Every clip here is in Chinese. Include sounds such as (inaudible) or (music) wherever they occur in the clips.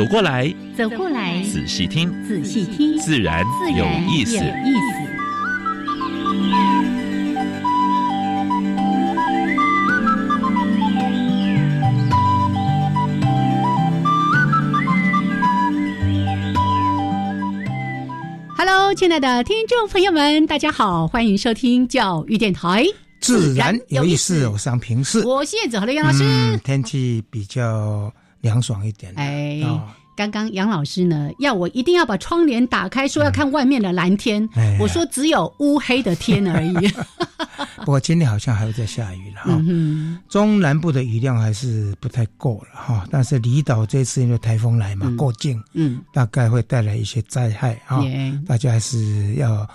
走过来，走过来，仔细听，仔细听，自然有意思。Hello，亲爱的听众朋友们，大家好，欢迎收听教育电台，自然有意思。我是平视，我是叶子和的杨老师。天气比较凉爽一点，哎。刚刚杨老师呢，要我一定要把窗帘打开，说要看外面的蓝天。我说只有乌黑的天而已。(laughs) 不过今天好像还会在下雨了哈。中南部的雨量还是不太够了哈，但是离岛这次因为台风来嘛过境，嗯，大概会带来一些灾害啊，大家还是要。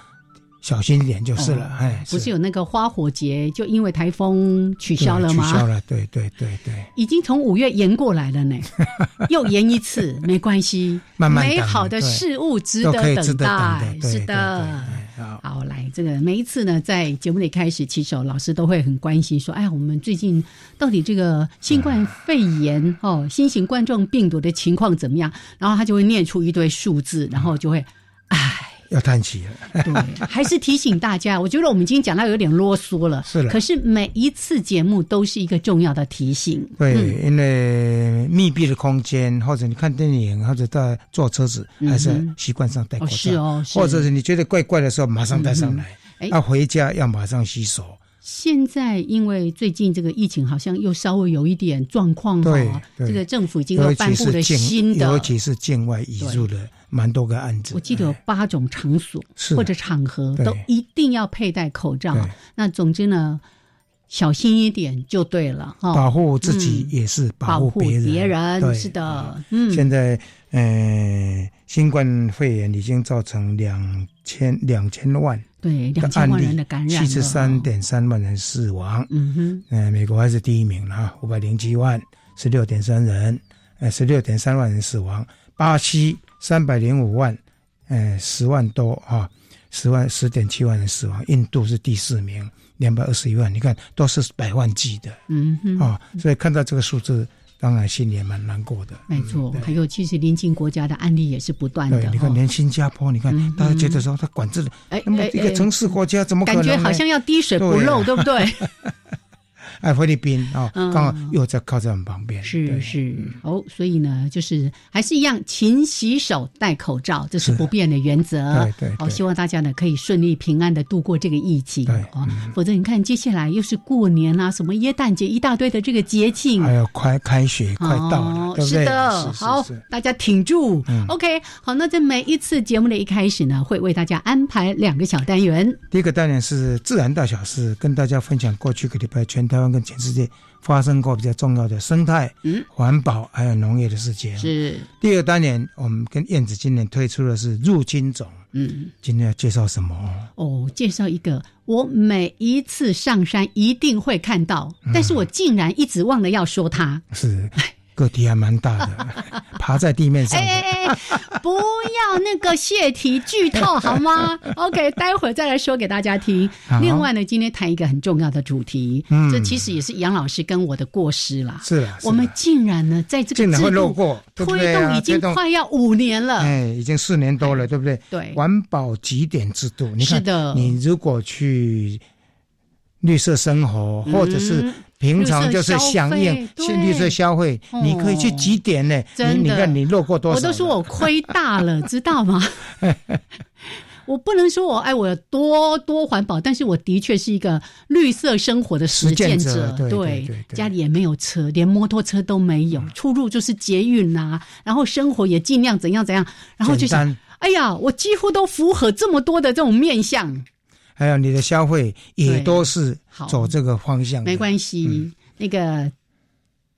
小心一点就是了，哎，不是有那个花火节，就因为台风取消了吗？取消了，对对对对，已经从五月延过来了呢，(laughs) 又延一次，没关系，慢慢美好的事物值得等待，是的。好，来这个每一次呢，在节目里开始起手，老师都会很关心，说，哎，我们最近到底这个新冠肺炎哦，新型冠状病毒的情况怎么样？然后他就会念出一堆数字，然后就会，哎。要叹气了，对，还是提醒大家。我觉得我们已经讲到有点啰嗦了，是了。可是每一次节目都是一个重要的提醒。对，因为密闭的空间，或者你看电影，或者在坐车子，还是习惯上戴口罩。是哦，或者是你觉得怪怪的时候，马上戴上来。要回家要马上洗手。现在因为最近这个疫情好像又稍微有一点状况哈，这个政府已经有颁布了新的，尤其是境外移入的。蛮多个案子，我记得有八种场所或者场合都一定要佩戴口罩。那总之呢，小心一点就对了哈。保护自己也是保护别人，是的。嗯，现在呃，新冠肺炎已经造成两千两千万对两千万人的感染，七十三点三万人死亡。嗯哼，呃，美国还是第一名了，五百零七万，十六点三人，呃，十六点三万人死亡。巴西。三百零五万，呃，十万多啊，十万十点七万人死亡。印度是第四名，两百二十一万。你看，都是百万计的，嗯哼，啊，所以看到这个数字，当然心里也蛮难过的。没错，还有其实邻近国家的案例也是不断的。你看，连新加坡，你看，大家觉得说他管制的，哎，那么一个城市国家怎么？感觉好像要滴水不漏，对不对？(laughs) 哎，菲律宾啊，刚好又在靠在我们旁边。是是哦，所以呢，就是还是一样，勤洗手、戴口罩，这是不变的原则。对对。好，希望大家呢可以顺利平安的度过这个疫情。对啊，否则你看接下来又是过年啊，什么耶诞节，一大堆的这个节庆，还有快开学快到了，对不对？是的，好，大家挺住。OK，好，那在每一次节目的一开始呢，会为大家安排两个小单元。第一个单元是自然大小事，跟大家分享过去个礼拜全台湾。跟全世界发生过比较重要的生态、嗯、环保还有农业的事情。是第二单元，我们跟燕子今年推出的是入侵种。嗯，今天要介绍什么？哦，介绍一个我每一次上山一定会看到，但是我竟然一直忘了要说它。是。个体还蛮大的，(laughs) 爬在地面上。哎哎哎，不要那个泄题剧透好吗？(laughs) OK，待会儿再来说给大家听。另外呢，今天谈一个很重要的主题，这其实也是杨老师跟我的过失啦。是啊，我们竟然呢，在这个制度推动已经快要五年了，哎，已经四年多了，对不对？对，环保几点制度，你看，你如果去绿色生活，或者是。平常就是响应新绿色消费，你可以去几点呢？真的，你看你落过多少？我都说我亏大了，知道吗？(laughs) 我不能说我哎，我有多多环保，但是我的确是一个绿色生活的实践者。对，家里也没有车，连摩托车都没有，出入就是捷运呐。然后生活也尽量怎样怎样，然后就想，哎呀，我几乎都符合这么多的这种面相。还有你的消费也都是走这个方向，没关系。那个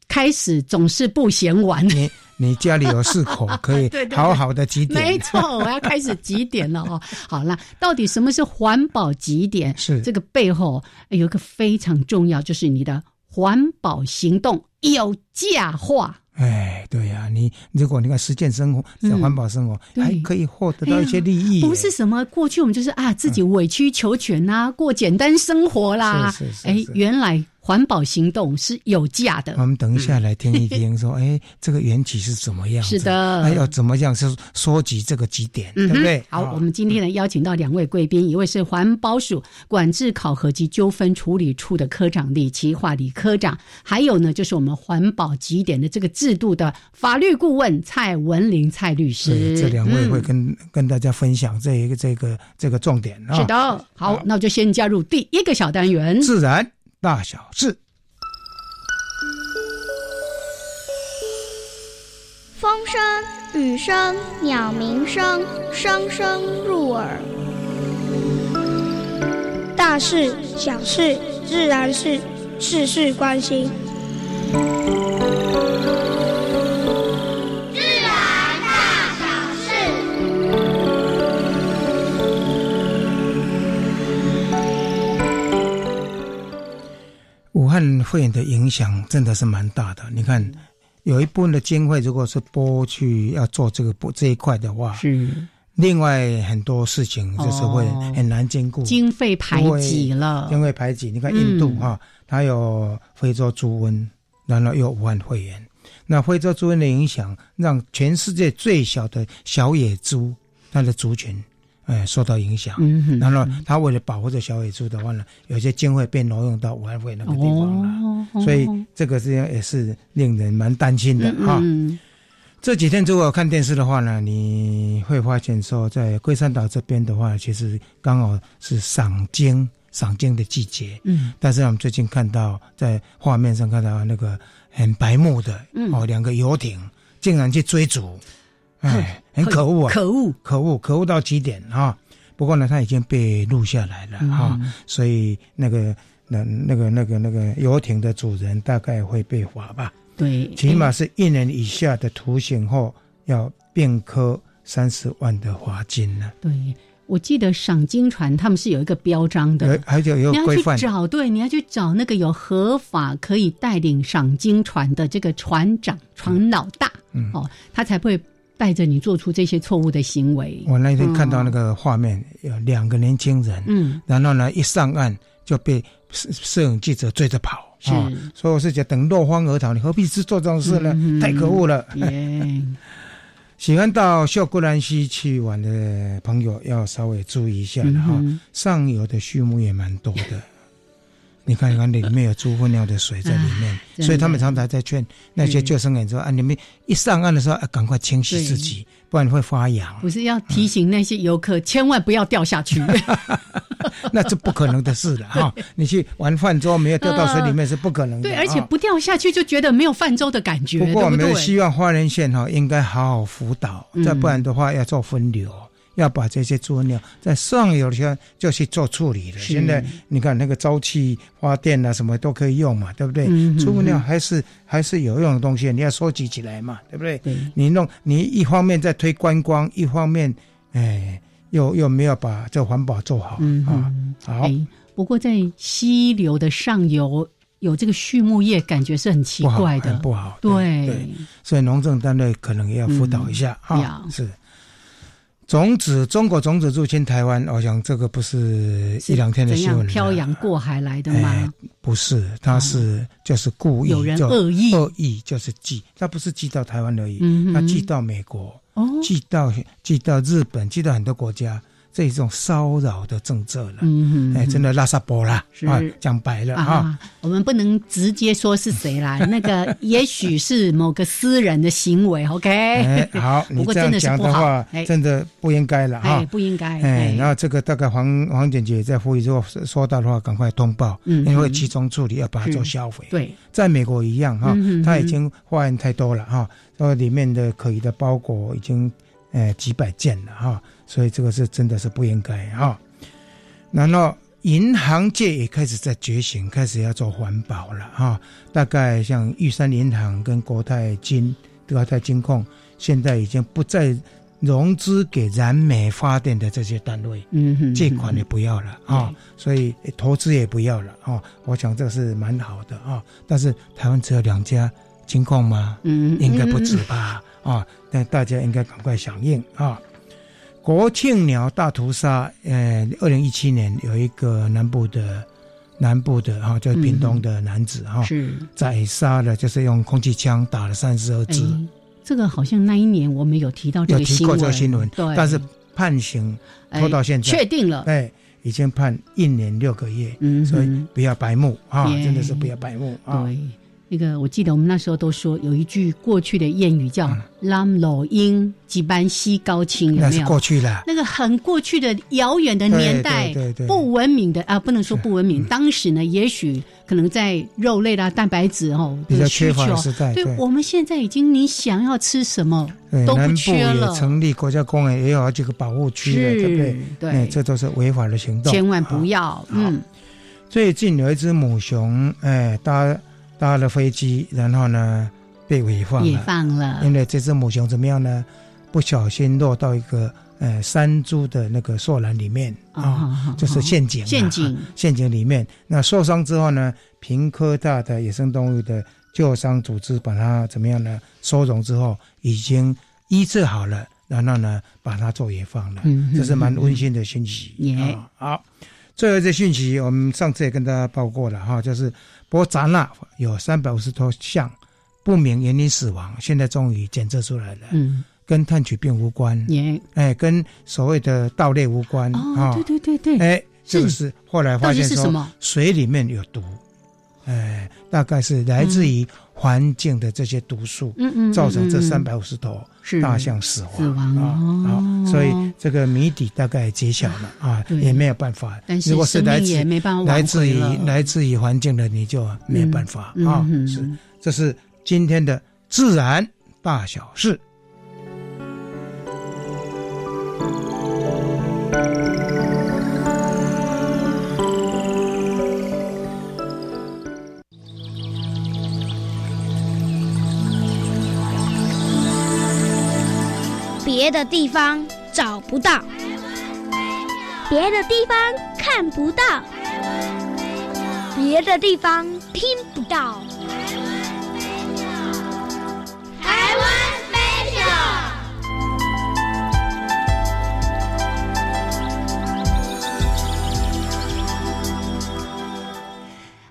开始总是不嫌晚。你你家里有四口，(laughs) 可以好好的几点？没错，(laughs) 我要开始几点了哦。好了，到底什么是环保几点？是这个背后有一个非常重要，就是你的环保行动有价化。哎，对呀，你如果你看实践生活、环保生活，还可以获得到一些利益。不是什么过去我们就是啊，自己委曲求全啊，过简单生活啦。是是是。哎，原来。环保行动是有价的。我们等一下来听一听，说，(laughs) 哎，这个缘起是怎么样？是的，还要怎么样？是收集这个几点，对不对？好，我们今天呢邀请到两位贵宾，一位是环保署管制考核及纠纷处理处的科长李奇华李科长，还有呢就是我们环保几点的这个制度的法律顾问蔡文林蔡律师。这两位会跟跟大家分享这一个这个这个重点啊。是的，好，那我就先加入第一个小单元，自然。大小事，风声、雨声、鸟鸣声，声声入耳。大事、小事、自然事，事事关心。武汉肺炎的影响真的是蛮大的。你看，有一部分的经费如果是拨去要做这个拨这一块的话，是另外很多事情就是会很难兼顾，经费排挤了，经费排挤。你看印度哈，它有非洲猪瘟，然后又武汉肺炎，那非洲猪瘟的影响让全世界最小的小野猪它的族群。哎，受到影响。嗯然后他为了保护这小野猪的话呢，有些经费被挪用到武汉会那个地方了。所以这个实际上也是令人蛮担心的哈。这几天如果看电视的话呢，你会发现说，在龟山岛这边的话，其实刚好是赏鲸赏鲸的季节。嗯。但是我们最近看到在画面上看到那个很白目的哦，两个游艇竟然去追逐。哎，很可恶啊！可恶，可恶，可恶到极点啊！不过呢，他已经被录下来了哈，所以那个那那个那个那个游艇的主人大概会被罚吧？对，起码是一年以下的徒刑后要并科三十万的罚金呢。对，我记得赏金船他们是有一个标章的，还有有规范。找对，你要去找那个有合法可以带领赏金船的这个船长、船老大，哦，他才会。带着你做出这些错误的行为。我那天看到那个画面，有两个年轻人，嗯，然后呢，一上岸就被摄摄影记者追着跑，是，所以我是讲等落荒而逃，你何必去做这种事呢？太可恶了。(laughs) 喜欢到秀姑兰溪去玩的朋友要稍微注意一下了哈，上游的畜牧也蛮多的。你看，看里面有猪粪尿的水在里面，所以他们常常在劝那些救生员说：“啊，你们一上岸的时候，赶快清洗自己，不然你会发痒。”不是要提醒那些游客千万不要掉下去，(laughs) 那是不可能的事了 (laughs) 哈！你去玩泛舟没有掉到水里面是不可能的。对，而且不掉下去就觉得没有泛舟的感觉。不过我们希望花莲县哈应该好好辅导，再不然的话要做分流。要把这些猪尿在上游的就去做处理了。现在你看那个沼气发电啊，什么都可以用嘛，对不对？猪尿还是还是有用的东西，你要收集起来嘛，对不对？你弄你一方面在推观光，一方面哎又又没有把这环保做好嗯啊。好，不过在溪流的上游有这个畜牧业，感觉是很奇怪的，不好。对，所以农政单位可能也要辅导一下啊。是。种子，中国种子入侵台湾，我想这个不是一两天的新闻。漂洋过海来的吗？不是，他是就是故意，有人恶意，恶意就是寄，他不是寄到台湾而已，他寄到美国，寄到寄到日本，寄到很多国家。这种骚扰的政策了，嗯哎，真的拉萨波了，啊，讲白了啊，我们不能直接说是谁啦，(laughs) 那个也许是某个私人的行为，OK？好，(laughs) 你这样讲的话，真的不应该了哈，不应该。哎，然后这个大概黄黄姐姐在呼吁，如果说到的话，赶快通报，因为集中处理要把它做销毁。对，在美国一样哈，他已经化验太多了哈，说里面的可疑的包裹已经。呃，几百件了哈，所以这个是真的是不应该哈。然后银行界也开始在觉醒，开始要做环保了哈。大概像玉山银行跟国泰金、国泰金控，现在已经不再融资给燃煤发电的这些单位，嗯哼，借款也不要了啊，所以投资也不要了啊。我想这是蛮好的啊。但是台湾只有两家金控吗？嗯，应该不止吧？啊，但大家应该赶快响应啊。国庆鸟大屠杀，呃，二零一七年有一个南部的南部的哈，就是屏东的男子哈，是宰杀了，就是用空气枪打了三十二只。这个好像那一年我们有提到这个新闻，新闻，对，但是判刑拖到现在确定了，对，已经判一年六个月，嗯，所以不要白目啊，真的是不要白目啊。对。那个我记得我们那时候都说有一句过去的谚语叫“啷老鹰几班西高清”，有没有？过去了。那个很过去的遥远的年代，不文明的啊，不能说不文明。当时呢，也许可能在肉类啦、蛋白质哦比较缺乏时代。对，我们现在已经你想要吃什么都不缺了。成立国家公园也有好几个保护区了，对不对？对，这都是违法的行动，千万不要。嗯，最近有一只母熊，哎，搭。搭了飞机，然后呢被尾放了。放了。因为这只母熊怎么样呢？不小心落到一个呃山猪的那个索栏里面啊，就是陷阱。陷阱。(laughs) 陷阱里面，那受伤之后呢，平科大的野生动物的救伤组织把它怎么样呢？收容之后已经医治好了，然后呢把它做野放了。嗯这是蛮温馨的讯息。耶。好，最后一个讯息，我们上次也跟大家报过了哈，就是。波扎纳有三百五十多项不明原因死亡，现在终于检测出来了。嗯，跟炭疽病无关，也哎，跟所谓的盗猎无关。哦，对对对对，哎，这个是后来发现说水里面有毒，哎，大概是来自于环境的这些毒素，嗯嗯，造成这三百五十头大象死亡死亡啊。好，所以这个谜底大概揭晓了啊，也没有办法。如果是来自来自于来自于环境的，你就没有办法啊。是，这是今天的自然大小事。别的地方找不到，别的地方看不到，别的地方听不到。台湾 special。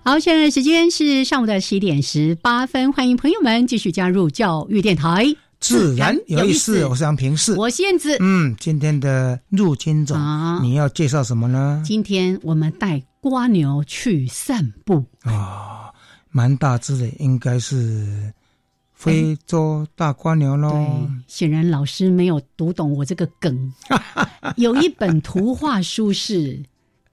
好，现在时间是上午的十一点十八分，欢迎朋友们继续加入教育电台。自然有意思，我是杨平视，我燕子。嗯，今天的入侵种，你要介绍什么呢？今天我们带瓜牛去散步啊，蛮大只的，应该是非洲大瓜牛喽。对，显然老师没有读懂我这个梗。(laughs) 有一本图画书是。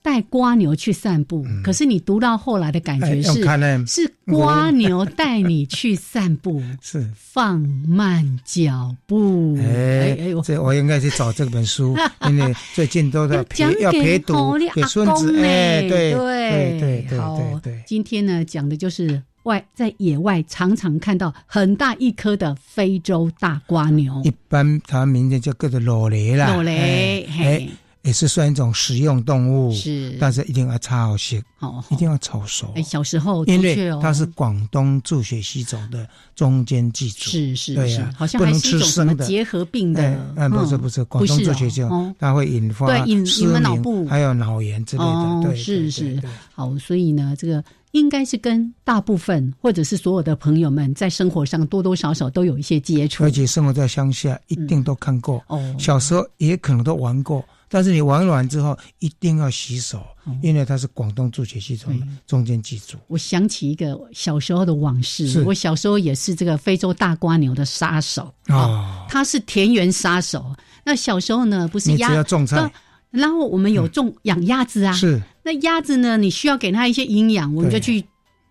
带瓜牛去散步，可是你读到后来的感觉是是瓜牛带你去散步，(laughs) 是放慢脚步。哎哎，这我应该去找这本书，(laughs) 因为最近都在陪要陪读给孙子。哎，对对对对好，对。今天呢讲的就是外在野外常常看到很大一颗的非洲大瓜牛，一般它名字叫叫做裸雷啦，裸雷。嘿。也是算一种食用动物，是，但是一定要炒好些，哦，一定要炒熟。哎，小时候因为它是广东助血吸种的中间寄主，是是，对呀，好像不能吃生的。结核病的，嗯，不是不是，广东助血系种，它会引发对引引脑部。还有脑炎之类的，对，是是，好，所以呢，这个应该是跟大部分或者是所有的朋友们在生活上多多少少都有一些接触，而且生活在乡下，一定都看过，哦，小时候也可能都玩过。但是你玩完之后一定要洗手，因为它是广东助血系统中间记住。我想起一个小时候的往事，我小时候也是这个非洲大瓜牛的杀手啊，他是田园杀手。那小时候呢，不是鸭种菜，然后我们有种养鸭子啊，是。那鸭子呢，你需要给它一些营养，我们就去，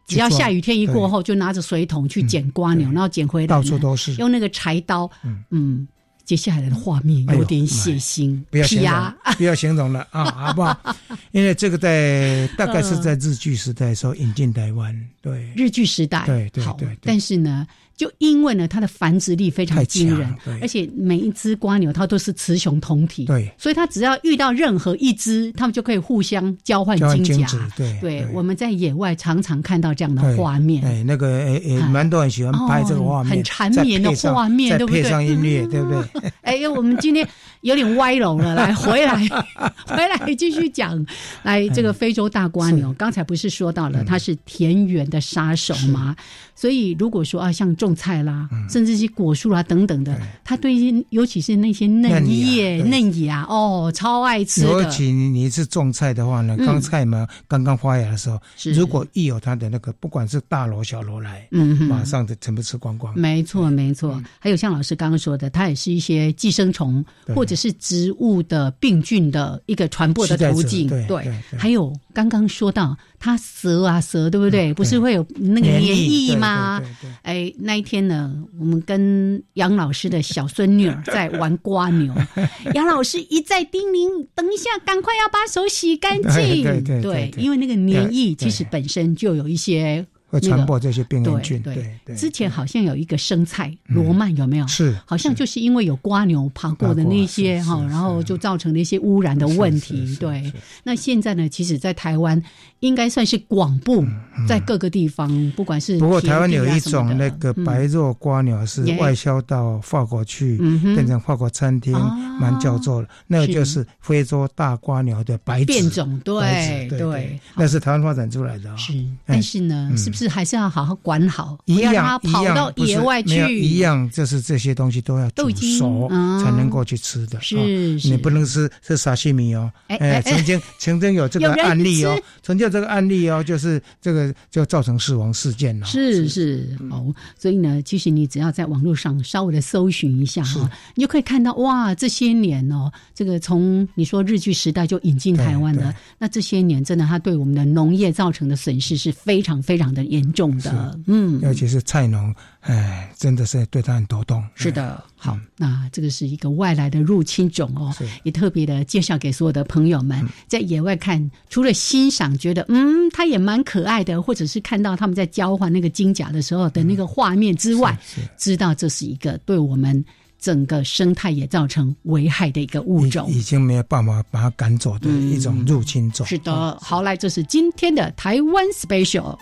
只要下雨天一过后，就拿着水桶去捡瓜牛，然后捡回来，到处都是。用那个柴刀，嗯。接下来的画面有点血腥，不要形容，不要形容 (laughs) 了啊，好不好？因为这个在大概是在日剧时代的时候引进台湾，对，日剧时代，对对对，但是呢。就因为呢，它的繁殖力非常惊人，而且每一只瓜牛它都是雌雄同体，对，所以它只要遇到任何一只，它们就可以互相交换金甲。对，对，我们在野外常常看到这样的画面。哎，那个诶诶，蛮多人喜欢拍这个画面，很缠绵的画面，对不对？配上音乐，对不对？(laughs) 哎，我们今天有点歪楼了，来回来 (laughs) 回来继续讲。来，这个非洲大瓜牛，刚才不是说到了它是田园的杀手吗？所以如果说啊，像种菜啦，甚至是果树啦等等的，它对于尤其是那些嫩叶、嫩芽哦，超爱吃的。尤其你是种菜的话呢，刚菜嘛刚刚发芽的时候，如果一有它的那个，不管是大楼小楼来，嗯，马上就全部吃光光。没错，没错。还有像老师刚刚说的，它也是一些寄生虫或者是植物的病菌的一个传播的途径。对，还有刚刚说到。它蛇啊蛇，对不对？不是会有那个黏液吗？哎，那一天呢，我们跟杨老师的小孙女儿在玩瓜牛，(laughs) 杨老师一再叮咛：“等一下，赶快要把手洗干净。(laughs) ”对，因为那个黏液其实本身就有一些。会传播这些病原菌。对对，之前好像有一个生菜罗曼，有没有？是，好像就是因为有瓜牛爬过的那些哈，然后就造成了一些污染的问题。对，那现在呢，其实，在台湾应该算是广布在各个地方，不管是不过台湾有一种那个白肉瓜牛是外销到法国去，变成法国餐厅蛮叫做，那个就是非洲大瓜牛的白变种。对对，那是台湾发展出来的。是，但是呢，是不是？是还是要好好管好，一样跑到野外去。一样，就是这些东西都要煮熟才能够去吃的。是，你不能吃吃沙西米哦。哎，曾经曾经有这个案例哦，曾经有这个案例哦，就是这个就造成死亡事件了。是是哦，所以呢，其实你只要在网络上稍微的搜寻一下哈，你就可以看到哇，这些年哦，这个从你说日据时代就引进台湾的，那这些年真的，它对我们的农业造成的损失是非常非常的。严重的，嗯，尤其是菜农，哎，真的是对他很头痛。是的，好，那这个是一个外来的入侵种哦，也特别的介绍给所有的朋友们，在野外看，除了欣赏，觉得嗯，它也蛮可爱的，或者是看到他们在交换那个金甲的时候的那个画面之外，知道这是一个对我们整个生态也造成危害的一个物种，已经没有办法把它赶走的一种入侵种。是的，好，来，这是今天的台湾 special。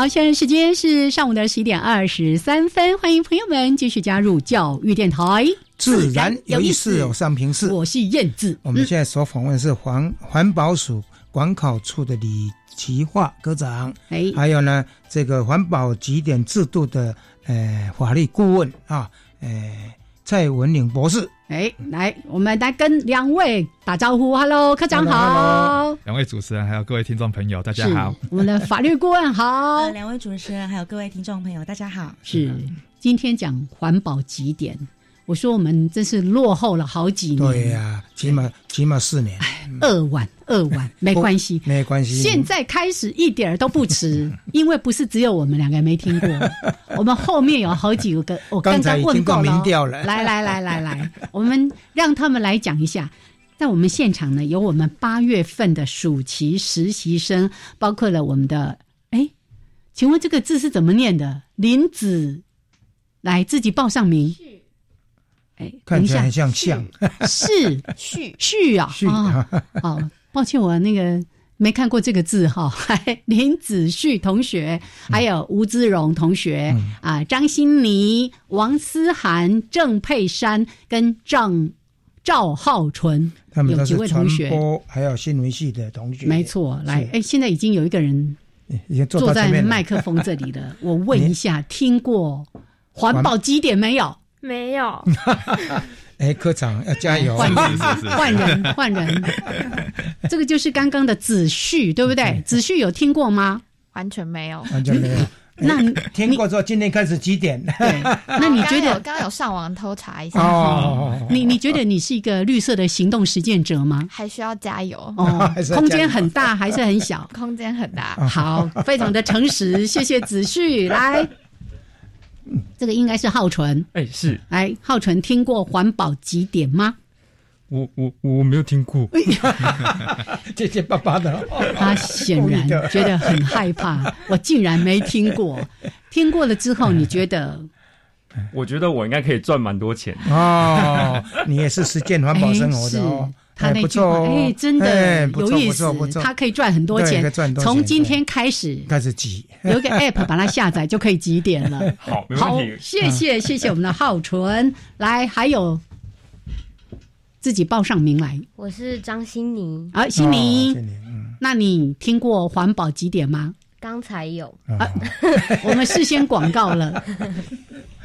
好，现在时间是上午的十一点二十三分，欢迎朋友们继续加入教育电台，自然有意思有上平视，我是燕子。我们现在所访问是环环保署管考处的李奇化科长，哎，还有呢这个环保几点制度的呃法律顾问啊，呃蔡文岭博士。哎，来，我们来跟两位打招呼。Hello，科长好。两位主持人还有各位听众朋友，大家好。我们的法律顾问好。两位主持人还有各位听众朋友，大家好。是，今天讲环保几点。我说我们真是落后了好几年。对呀，起码起码四年。二万二万 (laughs) 没关系，没关系。现在开始一点儿都不迟，(laughs) 因为不是只有我们两个没听过，(laughs) 我们后面有好几个。我刚刚问过了。来来来来来，我们让他们来讲一下。在我们现场呢，有我们八月份的暑期实习生，包括了我们的哎，请问这个字是怎么念的？林子，来自己报上名。看起来很像像，是旭旭 (laughs) 啊，旭啊，好，抱歉，我那个没看过这个字哈。(laughs) 林子旭同学，还有吴姿荣同学啊，张欣妮、王思涵、郑佩珊跟郑赵浩纯，他们有几位同学，还有新闻系的同学，没错。来，哎，现在已经有一个人已经坐在麦克风这里了。我问一下，(laughs) 听过环保基点没有？没有。(laughs) 哎，科长要加油！换人，(laughs) 换人，换人。(laughs) 这个就是刚刚的子旭，对不对？子旭有听过吗？完全没有，完全没有。那听过之后，今天开始几点？对，那你觉得刚刚有上网偷查一下？哦，你你觉得你是一个绿色的行动实践者吗？还需要加油哦，空间很大还是很小？空间很大。好，非常的诚实，谢谢子旭。来，这个应该是浩纯。哎，是。哎，浩纯听过环保极点吗？我我我没有听过，结结巴巴的。他显然觉得很害怕，我竟然没听过。听过了之后，你觉得？我觉得我应该可以赚蛮多钱哦。你也是实践环保生活的哦。他那句话，哎，真的有意思。他可以赚很多钱，从今天开始开始集，有一个 (laughs) app 把它下载就可以集点了。(laughs) 好，好，谢谢谢谢我们的浩纯。来，还有。自己报上名来，我是张欣妮。啊，欣妮，那你听过环保几点吗？刚才有啊，我们事先广告了。(laughs)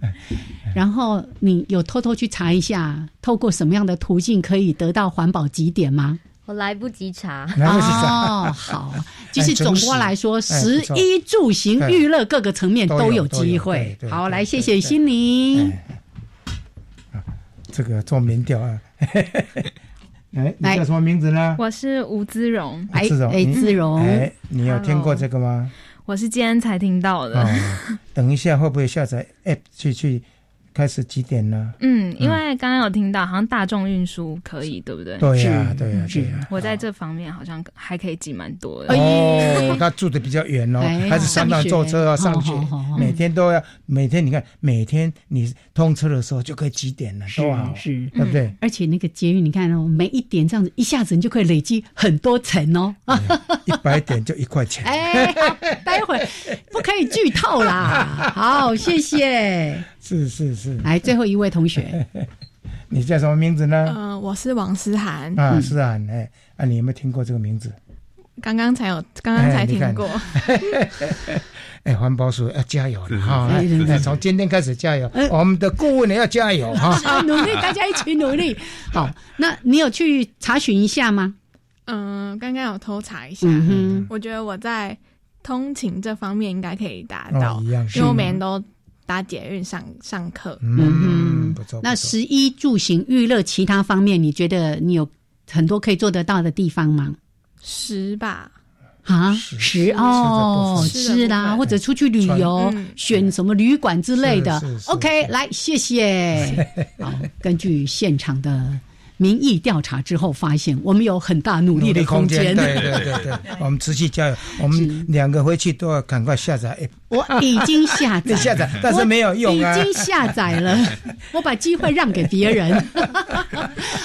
(laughs) 然后你有偷偷去查一下，透过什么样的途径可以得到环保几点吗？我来不及查。哦，好，(laughs) 就是总括来说，食衣住行娱乐各个层面都有机会。好，来谢谢欣妮。这个做民调啊，(laughs) 哎，你叫什么名字呢？我是吴姿荣，哎，哎，姿荣，哎，你有听过这个吗？我是今天才听到的。等一下会不会下载 App 去去？开始几点呢？嗯，因为刚刚有听到，好像大众运输可以，对不对？对呀，对呀，对呀。我在这方面好像还可以挤蛮多的。哦，他住的比较远哦，还是上班坐车要上学，每天都要，每天你看，每天你通车的时候就可以几点了，多好，是，对不对？而且那个捷运，你看哦，每一点这样子，一下子你就可以累积很多层哦。一百点就一块钱。(laughs) 哎，待会不可以剧透啦。好，谢谢。是是是，来最后一位同学，(laughs) 你叫什么名字呢？嗯，我是王思涵。啊，思涵，哎，啊，你有没有听过这个名字？刚刚才有，刚刚才听过。(laughs) 哎，环保署要加油了哈！从今天开始加油，我们的顾问也要加油哈！(laughs) 努力，大家一起努力。好，那你有去查询一下吗？嗯，刚刚有偷查一下。嗯我觉得我在通勤这方面应该可以达到，因为我每天都。搭捷运上上课，嗯，不错。那十一住行娱乐其他方面，你觉得你有很多可以做得到的地方吗？十吧，啊，十哦，是啦，或者出去旅游，选什么旅馆之类的。OK，来，谢谢。好，根据现场的。民意调查之后发现，我们有很大努力的空间。(laughs) 对对对对，我们持续加油。我们两个回去都要赶快下载。我已经下载，(laughs) 下载，但是没有用啊。已经下载了，(laughs) 我把机会让给别人。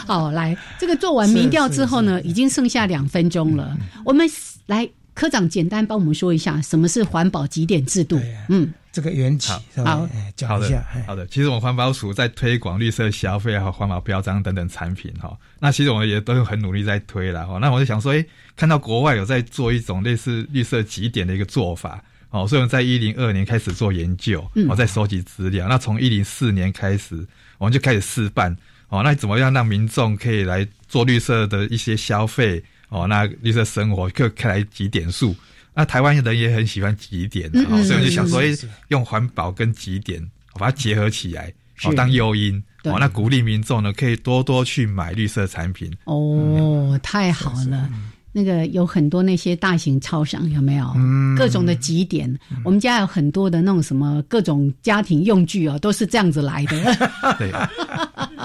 好，来，这个做完民调之后呢，已经剩下两分钟了。我们来，科长简单帮我们说一下，什么是环保几点制度？嗯。这个缘起，好，讲一下。好的，其实我们环保署在推广绿色消费和环保标章等等产品哈。那其实我们也都很努力在推了哈。那我就想说，哎，看到国外有在做一种类似绿色极点的一个做法哦，所以我们在一零二年开始做研究，我在收集资料。那从一零四年开始，我们就开始试办哦。那怎么样让民众可以来做绿色的一些消费哦？那绿色生活可开来几点数？那台湾人也很喜欢极点，所以我就想说，用环保跟极点把它结合起来，哦，当诱因，哦，那鼓励民众呢，可以多多去买绿色产品。哦，太好了。那个有很多那些大型超商有没有？嗯，各种的极点，我们家有很多的那种什么各种家庭用具哦，都是这样子来的。(laughs) 对，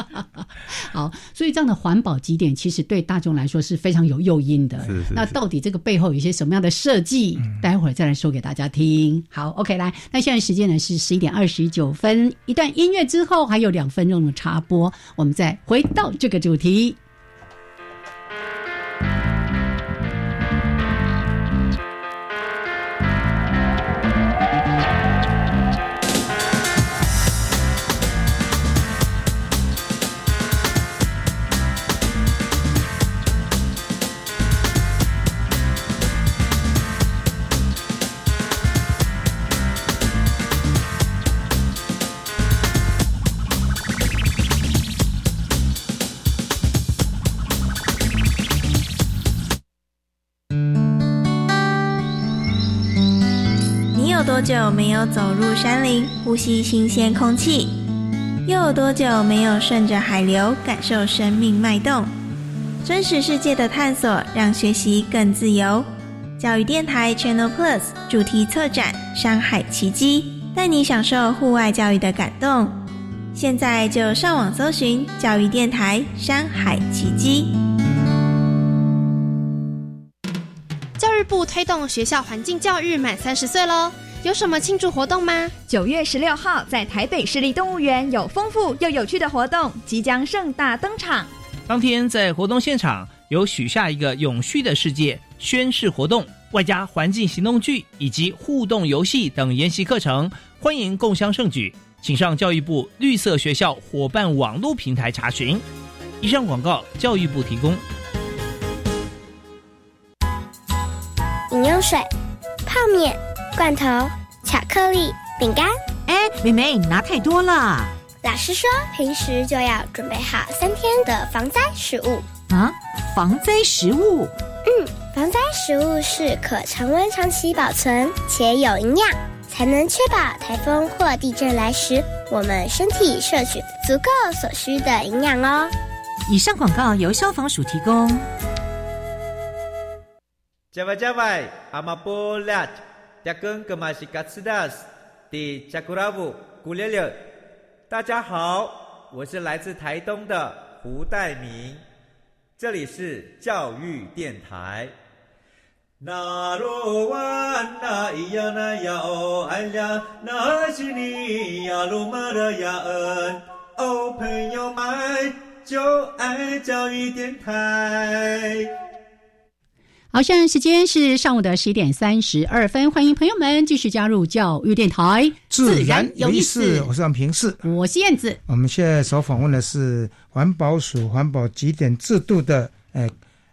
(laughs) 好，所以这样的环保几点其实对大众来说是非常有诱因的。是是。那到底这个背后有一些什么样的设计？待会儿再来说给大家听。好，OK，来，那现在时间呢是十一点二十九分，一段音乐之后还有两分钟的插播，我们再回到这个主题。久没有走入山林，呼吸新鲜空气？又有多久没有顺着海流，感受生命脉动？真实世界的探索，让学习更自由。教育电台 Channel Plus 主题策展《山海奇迹》，带你享受户外教育的感动。现在就上网搜寻教育电台《山海奇迹》。育部推动学校环境教育满三十岁喽。有什么庆祝活动吗？九月十六号在台北市立动物园有丰富又有趣的活动，即将盛大登场。当天在活动现场有许下一个永续的世界宣誓活动，外加环境行动剧以及互动游戏等研习课程，欢迎共襄盛举。请上教育部绿色学校伙伴网络平台查询。以上广告，教育部提供。水，泡面。罐头、巧克力、饼干，哎，妹妹，你拿太多了。老师说，平时就要准备好三天的防灾食物啊。防灾食物？嗯，防灾食物是可常温长期保存且有营养，才能确保台风或地震来时，我们身体摄取足够所需的营养哦。以上广告由消防署提供。加外加外，阿玛波拉。加根格玛西卡斯达斯的加古拉布古列列，大家好，我是来自台东的胡代明，这里是教育电台。那罗哇那咿呀那呀哦哎呀，那是你呀鲁玛的呀恩哦，朋友们就爱教育电台。好，现在时间是上午的十一点三十二分，欢迎朋友们继续加入教育电台，自然有意思。我是杨平视，我是燕子。我们现在所访问的是环保署环保几点制度的，呃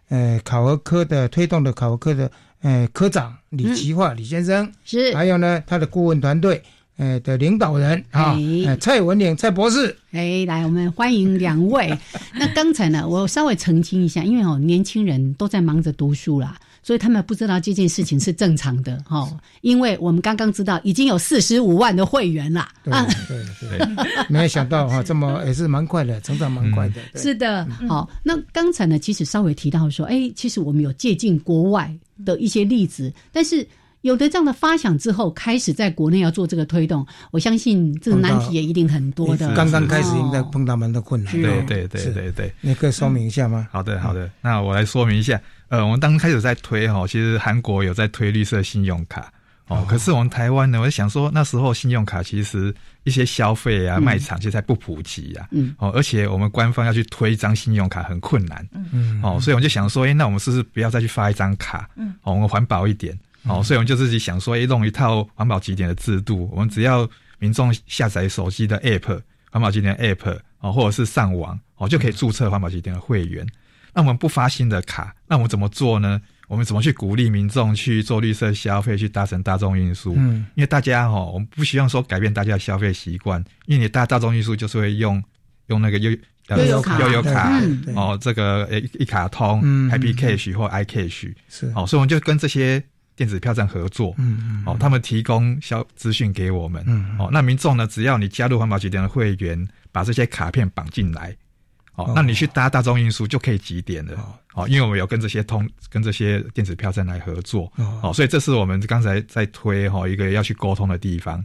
呃，考核科的推动的考核科的，呃，科长李奇化李先生是，还有呢，他的顾问团队。呃的领导人啊，蔡文岭蔡博士，哎，来，我们欢迎两位。(laughs) 那刚才呢，我稍微澄清一下，因为哦，年轻人都在忙着读书啦，所以他们不知道这件事情是正常的哈。因为我们刚刚知道已经有四十五万的会员啦，啊，对对，没有想到哈，(laughs) 这么也是蛮快的，成长蛮快的。是的，好，那刚才呢，其实稍微提到说，哎，其实我们有借鉴国外的一些例子，但是。有的这样的发想之后，开始在国内要做这个推动，我相信这个难题也一定很多的。刚刚开始应该碰到蛮多困难。对对对对对，你可以说明一下吗？好的好的，那我来说明一下。呃，我们刚开始在推哈，其实韩国有在推绿色信用卡哦，可是我们台湾呢，我在想说那时候信用卡其实一些消费啊、卖场其实还不普及啊，嗯哦，而且我们官方要去推一张信用卡很困难，嗯哦，所以我就想说，哎，那我们是不是不要再去发一张卡？嗯，哦，我们环保一点。哦，所以我们就自己想说，哎，弄一套环保几点的制度。我们只要民众下载手机的 App，环保几点 App，哦，或者是上网，哦，就可以注册环保几点的会员。那我们不发新的卡，那我们怎么做呢？我们怎么去鼓励民众去做绿色消费，去搭乘大众运输？嗯，因为大家哈，我们不希望说改变大家的消费习惯，因为你搭大众运输就是会用用那个悠悠悠游卡，哦，这个一一卡通、Happy Cash 或 iCash 是，哦，所以我们就跟这些。电子票站合作，嗯嗯，哦，他们提供消资讯给我们，嗯，哦，那民众呢，只要你加入环保集点的会员，把这些卡片绑进来，哦，那你去搭大众运输就可以集点了，哦，因为我们有跟这些通跟这些电子票站来合作，哦，所以这是我们刚才在推哈一个要去沟通的地方。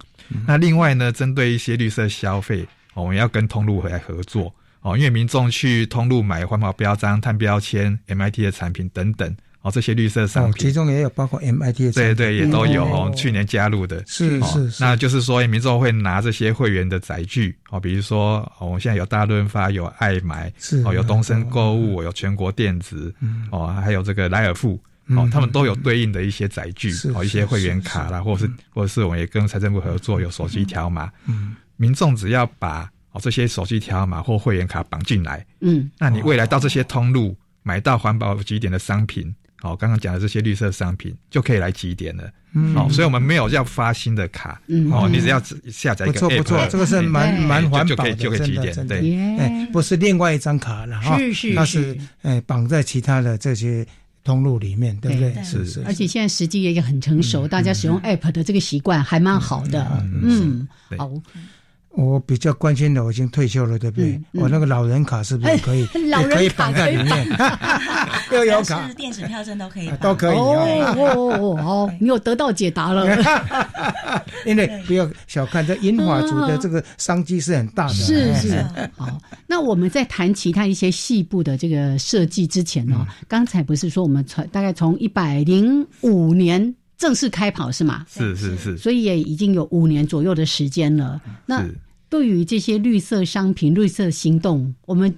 那另外呢，针对一些绿色消费，我们要跟通路来合作，哦，因为民众去通路买环保标章、碳标签、MIT 的产品等等。哦，这些绿色商品，其中也有包括 MIT 的，对对，也都有哦。去年加入的，是是，那就是说，民众会拿这些会员的载具哦，比如说，我们现在有大润发，有爱买，是。哦，有东升购物，有全国电子，哦，还有这个莱尔富，哦，他们都有对应的一些载具，哦，一些会员卡啦，或者是或者是我们也跟财政部合作，有手机条码，嗯，民众只要把哦这些手机条码或会员卡绑进来，嗯，那你未来到这些通路买到环保几点的商品。好，刚刚讲的这些绿色商品就可以来集点了。嗯好，所以我们没有要发新的卡。嗯哦，你只要下载一个 app，不错不错，这个是蛮蛮环保的，就可以集点。对，哎，不是另外一张卡了哈，是是，它是哎绑在其他的这些通路里面，对不对？是是。而且现在时机也很成熟，大家使用 App 的这个习惯还蛮好的。嗯，好。我比较关心的，我已经退休了，对不对？我那个老人卡是不是可以？老人卡可以绑在里面，(laughs) 又有卡，电子票证都可以，都可以。哦哦哦，你有得到解答了。(laughs) 因为不要小看这银华族的这个商机是很大的。是是。好，那我们在谈其他一些细部的这个设计之前呢，刚才不是说我们从大概从一百零五年正式开跑是吗？是是是。所以也已经有五年左右的时间了。那对于这些绿色商品、绿色行动，我们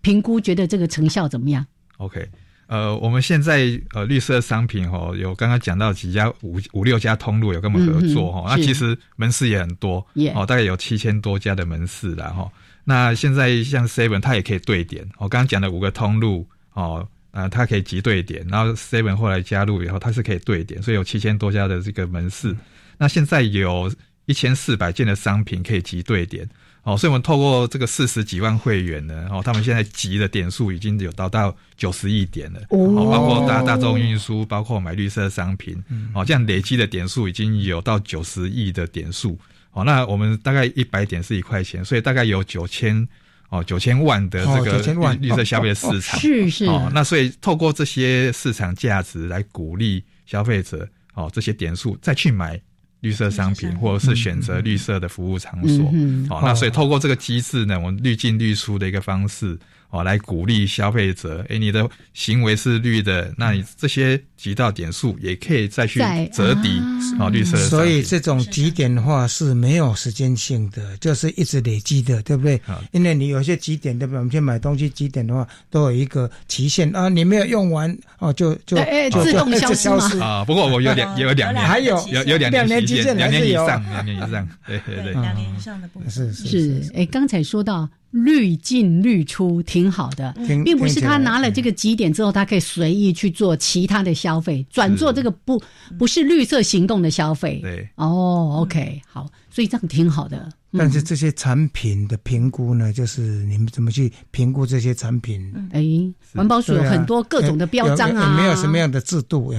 评估觉得这个成效怎么样？OK，呃，我们现在呃绿色商品哦，有刚刚讲到几家五五六家通路有跟我们合作哈，那其实门市也很多哦，大概有七千多家的门市了哈。那现在像 Seven 它也可以对点，我刚刚讲的五个通路哦，呃，它可以集对点，然后 Seven 后来加入以后，它是可以对点，所以有七千多家的这个门市。那现在有。一千四百件的商品可以集对点，哦，所以我们透过这个四十几万会员呢，哦，他们现在集的点数已经有达到九十亿点了，哦，包括大大众运输，包括买绿色商品，哦，这样累积的点数已经有到九十亿的点数，哦，那我们大概一百点是一块钱，所以大概有九千哦九千万的这个绿色消费市场，是是，哦，那所以透过这些市场价值来鼓励消费者，哦，这些点数再去买。绿色商品，或者是选择绿色的服务场所，好，那所以透过这个机制呢，我们滤进滤出的一个方式。哦，来鼓励消费者，哎，你的行为是绿的，那你这些集到点数也可以再去折抵哦，绿色。所以这种集点的话是没有时间性的，就是一直累积的，对不对？因为你有些集点，对不对？我们去买东西集点的话，都有一个期限啊，你没有用完哦，就就就自动消失啊。不过我有两也有两年，还有有有两年期限，两年以上，两年以上，对对对，两年以上的部分是是。哎，刚才说到。滤进滤出挺好的，并不是他拿了这个几点之后，他可以随意去做其他的消费，转做这个不不是绿色行动的消费。对，哦，OK，好，所以这样挺好的。但是这些产品的评估呢，就是你们怎么去评估这些产品？哎，环保署有很多各种的标章啊，没有什么样的制度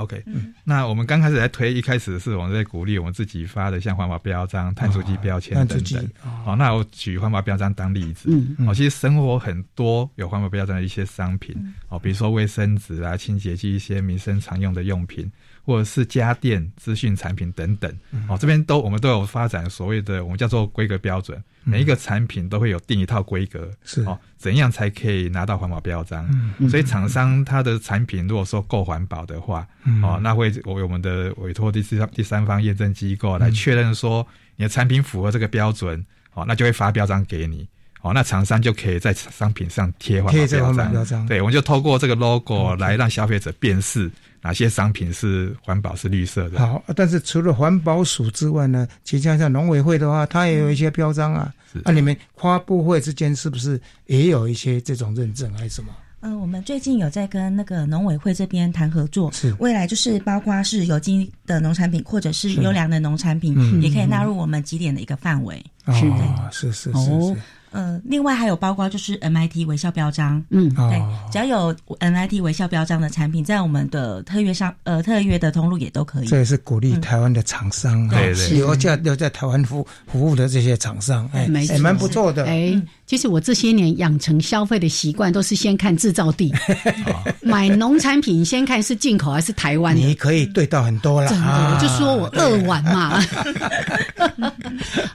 ？OK，OK。那我们刚开始在推，一开始是我们在鼓励我们自己发的，像环保标章、碳足迹标签等等。哦，那我举环保标章当例子。嗯，哦，其实生活很多有环保标章的一些商品，哦，比如说卫生纸啊、清洁剂一些民生常用的用品。或者是家电、资讯产品等等，哦，这边都我们都有发展所谓的我们叫做规格标准，每一个产品都会有定一套规格，是。哦，怎样才可以拿到环保标章？嗯。所以厂商他的产品如果说够环保的话，哦，那会我我们的委托第三第三方验证机构来确认说你的产品符合这个标准，哦，那就会发标章给你，哦，那厂商就可以在商品上贴环保标章，对，我们就透过这个 logo 来让消费者辨识。哪些商品是环保、是绿色的？好，但是除了环保署之外呢，其实像农委会的话，它也有一些标章啊。那你们跨部会之间是不是也有一些这种认证还是什么？嗯，我们最近有在跟那个农委会这边谈合作，是未来就是包括是有机的农产品或者是优良的农产品，也可以纳入我们几点的一个范围。是的，是是是。呃，另外还有包括就是 MIT 微笑标章，嗯，对，只要有 MIT 微笑标章的产品，在我们的特约上，呃，特约的通路也都可以。这也是鼓励台湾的厂商，对对，留在留在台湾服服务的这些厂商，哎，也蛮不错的。哎，其实我这些年养成消费的习惯，都是先看制造地，(laughs) 买农产品先看是进口还是台湾。你可以对到很多了，真的，就说我二碗嘛。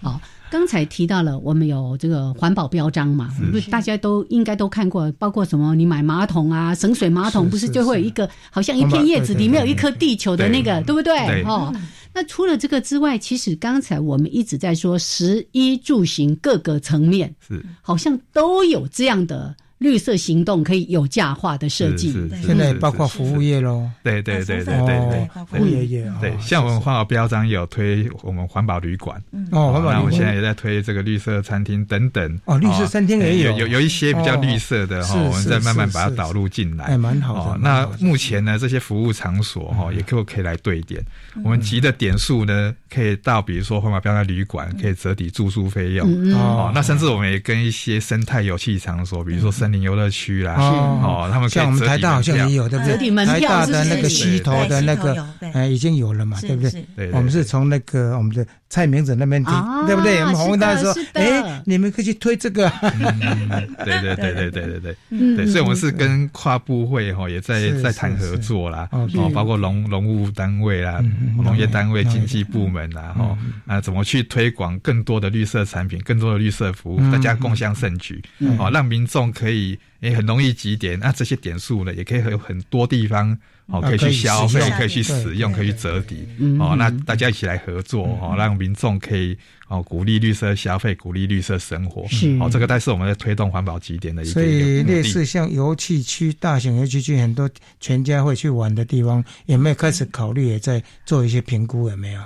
好。(laughs) (laughs) 刚才提到了，我们有这个环保标章嘛？不是大家都应该都看过，包括什么？你买马桶啊，省水马桶不是就会有一个好像一片叶子里面有一颗地球的那个，对不对？哦，那除了这个之外，其实刚才我们一直在说，食衣住行各个层面是好像都有这样的。绿色行动可以有价化的设计，现在包括服务业喽。对对对对对对，服务业。业对，像我们环保标章有推我们环保旅馆，哦，环保那我们现在也在推这个绿色餐厅等等。哦，绿色餐厅也有。有有一些比较绿色的哈，我们在慢慢把它导入进来，还蛮好的。那目前呢，这些服务场所哈，也可可以来对点。我们集的点数呢，可以到比如说环保标章旅馆可以折抵住宿费用。哦，那甚至我们也跟一些生态有趣场所，比如说森林。游乐区啦，哦，他们像我们台大好像也有，对不对？台大的那个西头的那个，哎，已经有了嘛，对不对？对我们是从那个我们的蔡明子那边听，对不对？我们红大说，哎，你们可以去推这个。对对对对对对对，对，所以我们是跟跨部会哈也在在谈合作啦，哦，包括农农务单位啦、农业单位、经济部门啦，哈，啊，怎么去推广更多的绿色产品、更多的绿色服务，大家共享盛举，哦，让民众可以。也很容易集点，那这些点数呢，也可以有很多地方。哦，可以去消费，可以去使用，可以去折抵。哦，那大家一起来合作，哦，让民众可以哦鼓励绿色消费，鼓励绿色生活。是哦，这个但是我们在推动环保集点的一个。所以类似像油气区、大型油气区，很多全家会去玩的地方，有没有开始考虑也在做一些评估？有没有？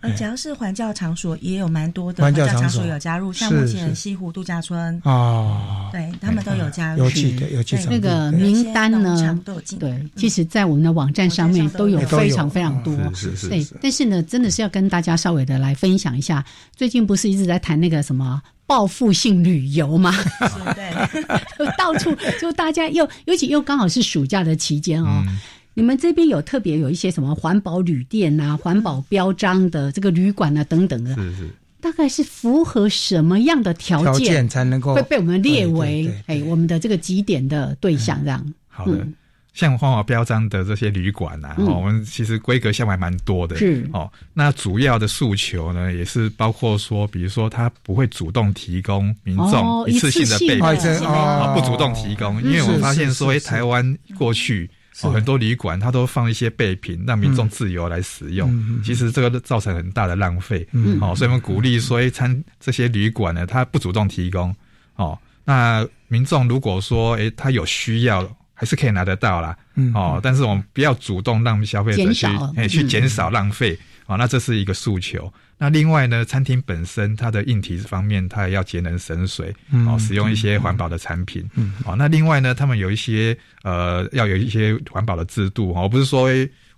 呃，只要是环教场所，也有蛮多的环教场所有加入，像目前西湖度假村啊，对他们都有加入。有趣的，有。那个名单呢？对，其实，在我们的网站上面都有非常非常多。是是是。对，但是呢，真的是要跟大家稍微的来分享一下，最近不是一直在谈那个什么报复性旅游吗？对，(laughs) 到处就大家又，尤其又刚好是暑假的期间哦。你们这边有特别有一些什么环保旅店啊、环保标章的这个旅馆啊等等的，是是，大概是符合什么样的条件才能够会被我们列为哎我们的这个几点的对象？这样。好的，像环保标章的这些旅馆啊，我们其实规格项目还蛮多的，是。哦。那主要的诉求呢，也是包括说，比如说他不会主动提供民众一次性的备品啊，不主动提供，因为我发现说，哎，台湾过去。哦，很多旅馆它都放一些备品，让民众自由来使用。其实这个造成很大的浪费。哦，所以我们鼓励说，餐这些旅馆呢，它不主动提供。哦，那民众如果说，哎，他有需要，还是可以拿得到啦。哦，但是我们不要主动让消费者去，哎，去减少浪费。哦，那这是一个诉求。那另外呢，餐厅本身它的硬体方面，它也要节能省水，哦，使用一些环保的产品，嗯，哦，那另外呢，他们有一些呃，要有一些环保的制度，哦，不是说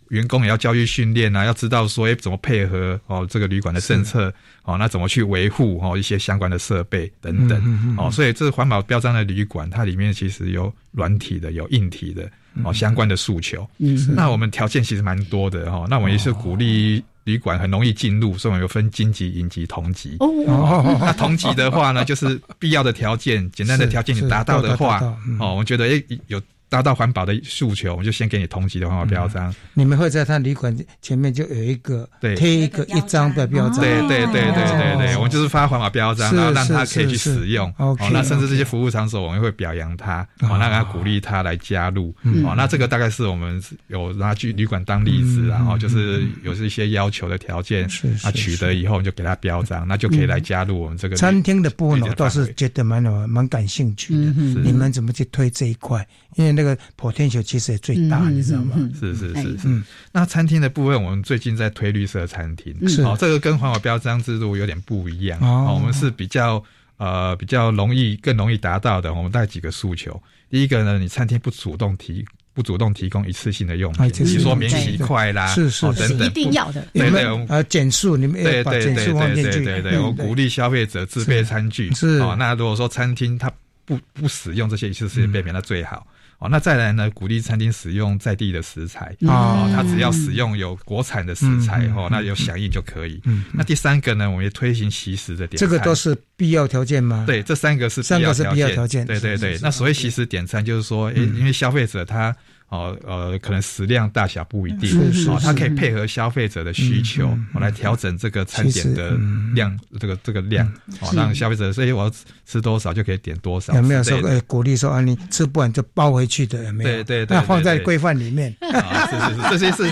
员工也要教育训练啊，要知道说，哎，怎么配合哦，这个旅馆的政策，哦，那怎么去维护哦一些相关的设备等等，哦，所以这环保标章的旅馆，它里面其实有软体的，有硬体的，哦，相关的诉求，嗯，那我们条件其实蛮多的哈，那我们也是鼓励。旅馆很容易进入，所以我们有分金级、银级、铜级。哦，(laughs) 那铜级的话呢，就是必要的条件、简单的条件你达到的话，哦，我觉得诶有。达到环保的诉求，我们就先给你同级的环保标章。你们会在他旅馆前面就有一个贴一个一张的标章。对对对对对对，我们就是发环保标章，然后让他可以去使用。哦，那甚至这些服务场所，我们会表扬他，哦，那他鼓励他来加入。哦，那这个大概是我们有拿去旅馆当例子，然后就是有一些要求的条件，啊，取得以后就给他标章，那就可以来加入我们这个餐厅的部分。我倒是觉得蛮有蛮感兴趣的，你们怎么去推这一块？因为那个破天球其实也最大，你知道吗？是是是是。那餐厅的部分，我们最近在推绿色餐厅，哦，这个跟环保标章制度有点不一样。哦，我们是比较呃比较容易更容易达到的。我们带几个诉求，第一个呢，你餐厅不主动提不主动提供一次性的用品，比如说免洗筷啦，是是等等，一定要的。对对，呃，减速你们对对对对对对对，我鼓励消费者自备餐具。是哦，那如果说餐厅它不不使用这些一次性备品，那最好。哦，那再来呢？鼓励餐厅使用在地的食材哦，他只要使用有国产的食材哦，那有响应就可以。嗯，那第三个呢？我们也推行习食的点餐，这个都是必要条件吗？对，这三个是三个是必要条件。对对对，那所谓习食点餐，就是说，因为消费者他。哦，呃，可能食量大小不一定，哦，它可以配合消费者的需求，我来调整这个餐点的量，这个这个量，哦，让消费者，所以我要吃多少就可以点多少。有没有说，呃，鼓励说啊，你吃不完就包回去的？有没有？对对对，那放在规范里面。啊，是是是，这些是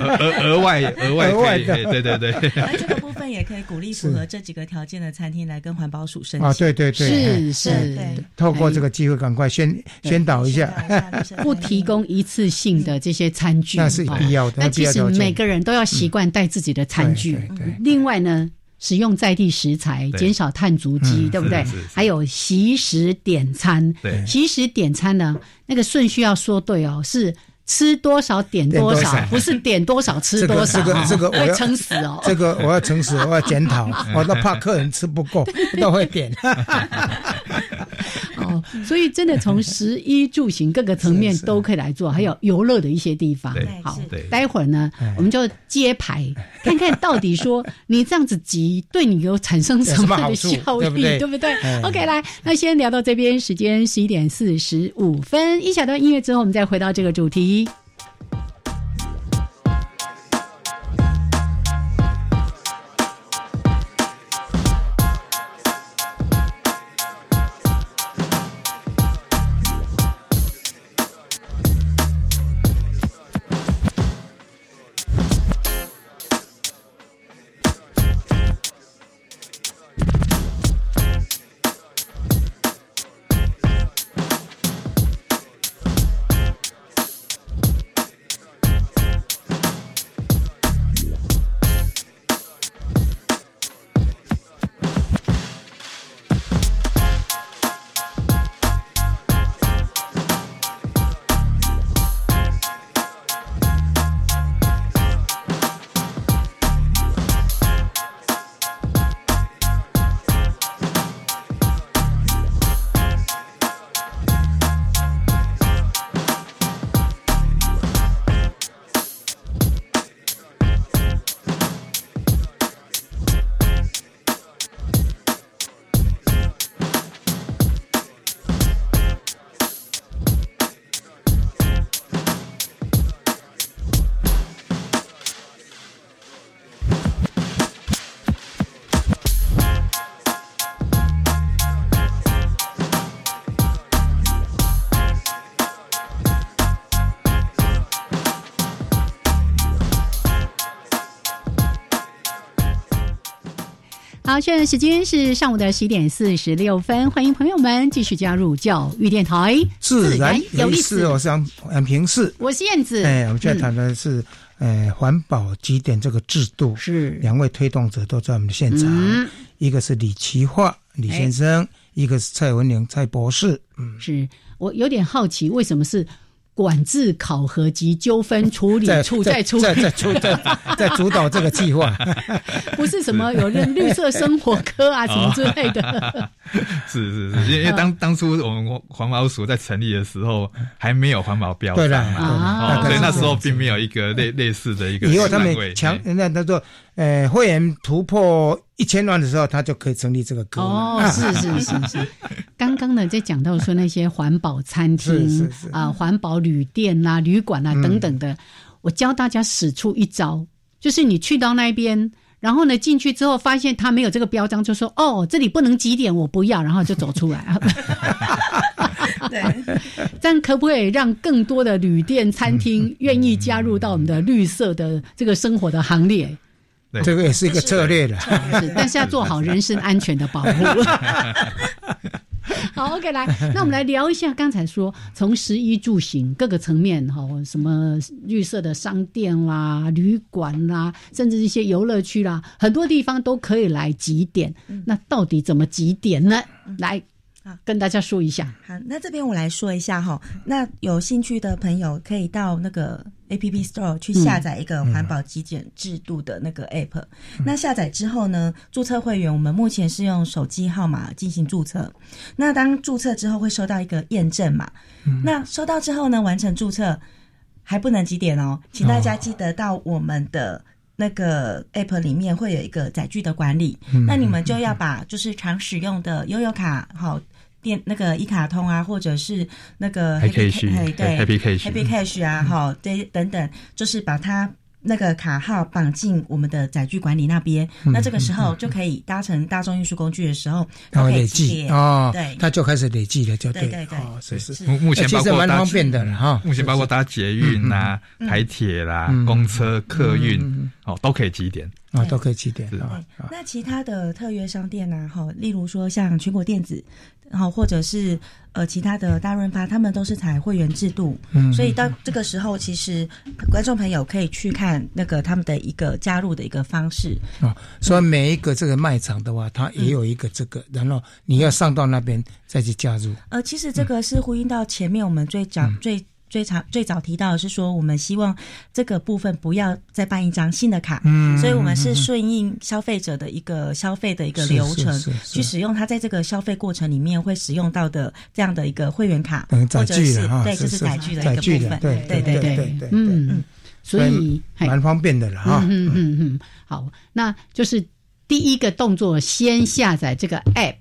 额额外额外额外的，对对对。那这个部分也可以鼓励符合这几个条件的餐厅来跟环保署申请。啊，对对对，是是，透过这个机会赶快宣宣导一下，不提供一。一次性的这些餐具那是必要的，那其实每个人都要习惯带自己的餐具。另外呢，使用在地食材，减少碳足迹，对不对？还有习食点餐，习食点餐呢，那个顺序要说对哦，是吃多少点多少，不是点多少吃多少。这个这个我要撑死哦，(laughs) 这个我要撑死，我要检讨，(laughs) 我都怕客人吃不够，都会点。(laughs) 好，所以真的从食衣住行各个层面都可以来做，还有游乐的一些地方。好，待会儿呢，我们就揭牌，看看到底说你这样子急对你有产生什么样的效益，(laughs) 对不对？OK，来，那先聊到这边，时间十一点四十五分，一小段音乐之后，我们再回到这个主题。好，现在时间是上午的十一点四十六分，欢迎朋友们继续加入教育电台，自然有意思。我是杨平四，我是燕子。哎，我们现在谈的是，呃，环保几点这个制度。是。两位推动者都在我们的现场，一个是李奇化李先生，一个是蔡文玲蔡博士。嗯，是。我有点好奇，为什么是？管制考核及纠纷处理处在出在在主在在主导这个计划，(laughs) 不是什么有认绿色生活科啊什么之类的。(laughs) 是是是，因为当当初我们环保署在成立的时候还没有环保标准嘛，所以那时候并没有一个类类似的一个。以后他们强那他说，呃，会员突破一千万的时候，他就可以成立这个科。哦，是是是是。(laughs) 刚刚呢，在讲到说那些环保餐厅啊、环保旅店呐、旅馆啊等等的，我教大家使出一招，就是你去到那边，然后呢进去之后发现他没有这个标章，就说哦，这里不能几点，我不要，然后就走出来。(laughs) 对，(laughs) 这样可不可以让更多的旅店、餐厅愿意加入到我们的绿色的这个生活的行列？这个也是一个策略的，但是要做好人身安全的保护。(laughs) 好，OK，来，那我们来聊一下刚才说从食衣住行各个层面哈，什么绿色的商店啦、旅馆啦，甚至一些游乐区啦，很多地方都可以来集点。那到底怎么集点呢？来。啊，跟大家说一下。好，那这边我来说一下哈。那有兴趣的朋友可以到那个 A P P Store 去下载一个环保极简制度的那个 App。那下载之后呢，注册会员，我们目前是用手机号码进行注册。那当注册之后会收到一个验证码。那收到之后呢，完成注册还不能几点哦，请大家记得到我们的那个 App 里面会有一个载具的管理。那你们就要把就是常使用的悠游卡好。电那个一卡通啊，或者是那个 Happy Cash，对 Happy Cash，Happy Cash 啊，哈，对，等等，就是把它那个卡号绑进我们的载具管理那边，那这个时候就可以搭乘大众运输工具的时候，它会累计哦，对，它就开始累计了，就对对对，是是，目目前包括蛮方便的了哈，目前包括搭捷运啦、台铁啦、公车、客运哦，都可以积点啊，都可以积点啊。那其他的特约商店呢？哈，例如说像全国电子。然后或者是呃其他的大润发，他们都是采会员制度，嗯所以到这个时候，其实观众朋友可以去看那个他们的一个加入的一个方式啊。所以每一个这个卖场的话，它也有一个这个，然后你要上到那边再去加入。呃，其实这个是呼应到前面我们最讲最。最常最早提到的是说，我们希望这个部分不要再办一张新的卡，嗯，所以我们是顺应消费者的一个消费的一个流程，去使用它在这个消费过程里面会使用到的这样的一个会员卡，或者是对，就是载具的一个部分，对对对对对，嗯。嗯，所以蛮方便的了哈，嗯嗯嗯，好，那就是第一个动作，先下载这个 app，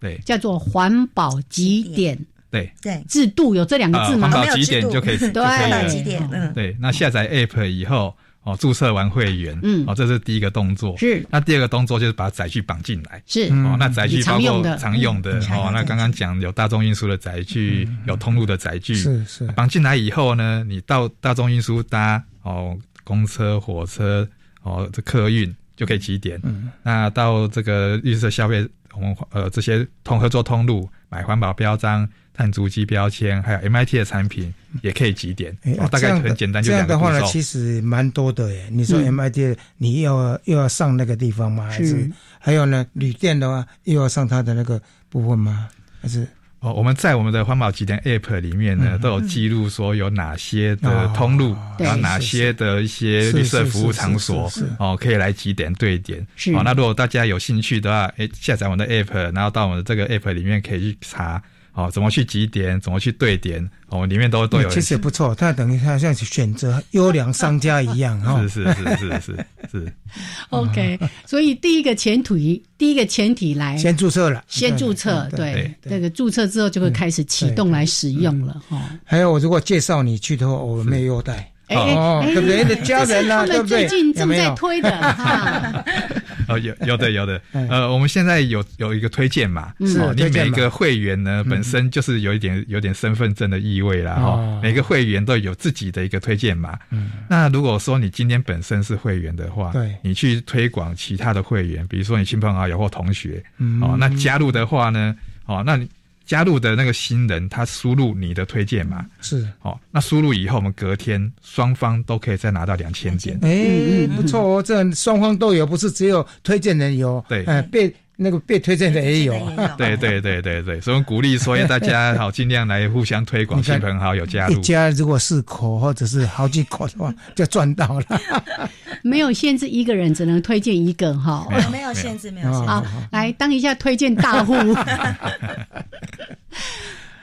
对，叫做环保极点。对对，制度有这两个字吗？环保几点就可以？对，环保几点？嗯，对。那下载 App 以后，哦，注册完会员，嗯，哦，这是第一个动作。是。那第二个动作就是把载具绑进来。是。哦，那载具包括常用的哦，那刚刚讲有大众运输的载具，有通路的载具。是是。绑进来以后呢，你到大众运输搭哦，公车、火车哦，这客运就可以几点。嗯。那到这个绿色消费，我们呃这些通合作通路买环保标章。碳足迹标签，还有 MIT 的产品也可以几点，大概很简单就。这样的话呢，其实蛮多的耶。你说 MIT，你要又要上那个地方吗？还是还有呢？旅店的话，又要上它的那个部分吗？还是哦，我们在我们的环保集点 App 里面呢，都有记录说有哪些的通路，然后哪些的一些绿色服务场所哦，可以来几点对点。哦，那如果大家有兴趣的话，哎，下载我们的 App，然后到我们的这个 App 里面可以去查。哦，怎么去集点？怎么去对点？哦，里面都都有。其实不错，它等于它像选择优良商家一样哈。是是是是是是。(laughs) OK，所以第一个前提，第一个前提来先注册了，先注册，对，这个注册之后就会开始启动来使用了哈。还有，我如果介绍你去的话，我没有优待。哦，对不对？的家人啊，对不对？最近正在推的哈。(laughs) 哦，有有的有的，(laughs) 呃，我们现在有有一个推荐码，是你每个会员呢本身就是有一点有点身份证的意味啦。哈。每个会员都有自己的一个推荐码。嗯，那如果说你今天本身是会员的话，对，你去推广其他的会员，比如说你亲朋好友或同学，哦，那加入的话呢，哦，那你。加入的那个新人，他输入你的推荐码是哦，那输入以后，我们隔天双方都可以再拿到两千点。哎，不错哦，这双方都有，不是只有推荐人有。对，哎，被。那个被推荐的也有，对对对对对，(laughs) 所以鼓励所以大家好，尽量来互相推广，亲朋好友加入。一家如果四口或者是好几口的话，(laughs) 就赚到了。(laughs) 没有限制一个人，只能推荐一个哈。没有限制，没有限制。好，来当一下推荐大户。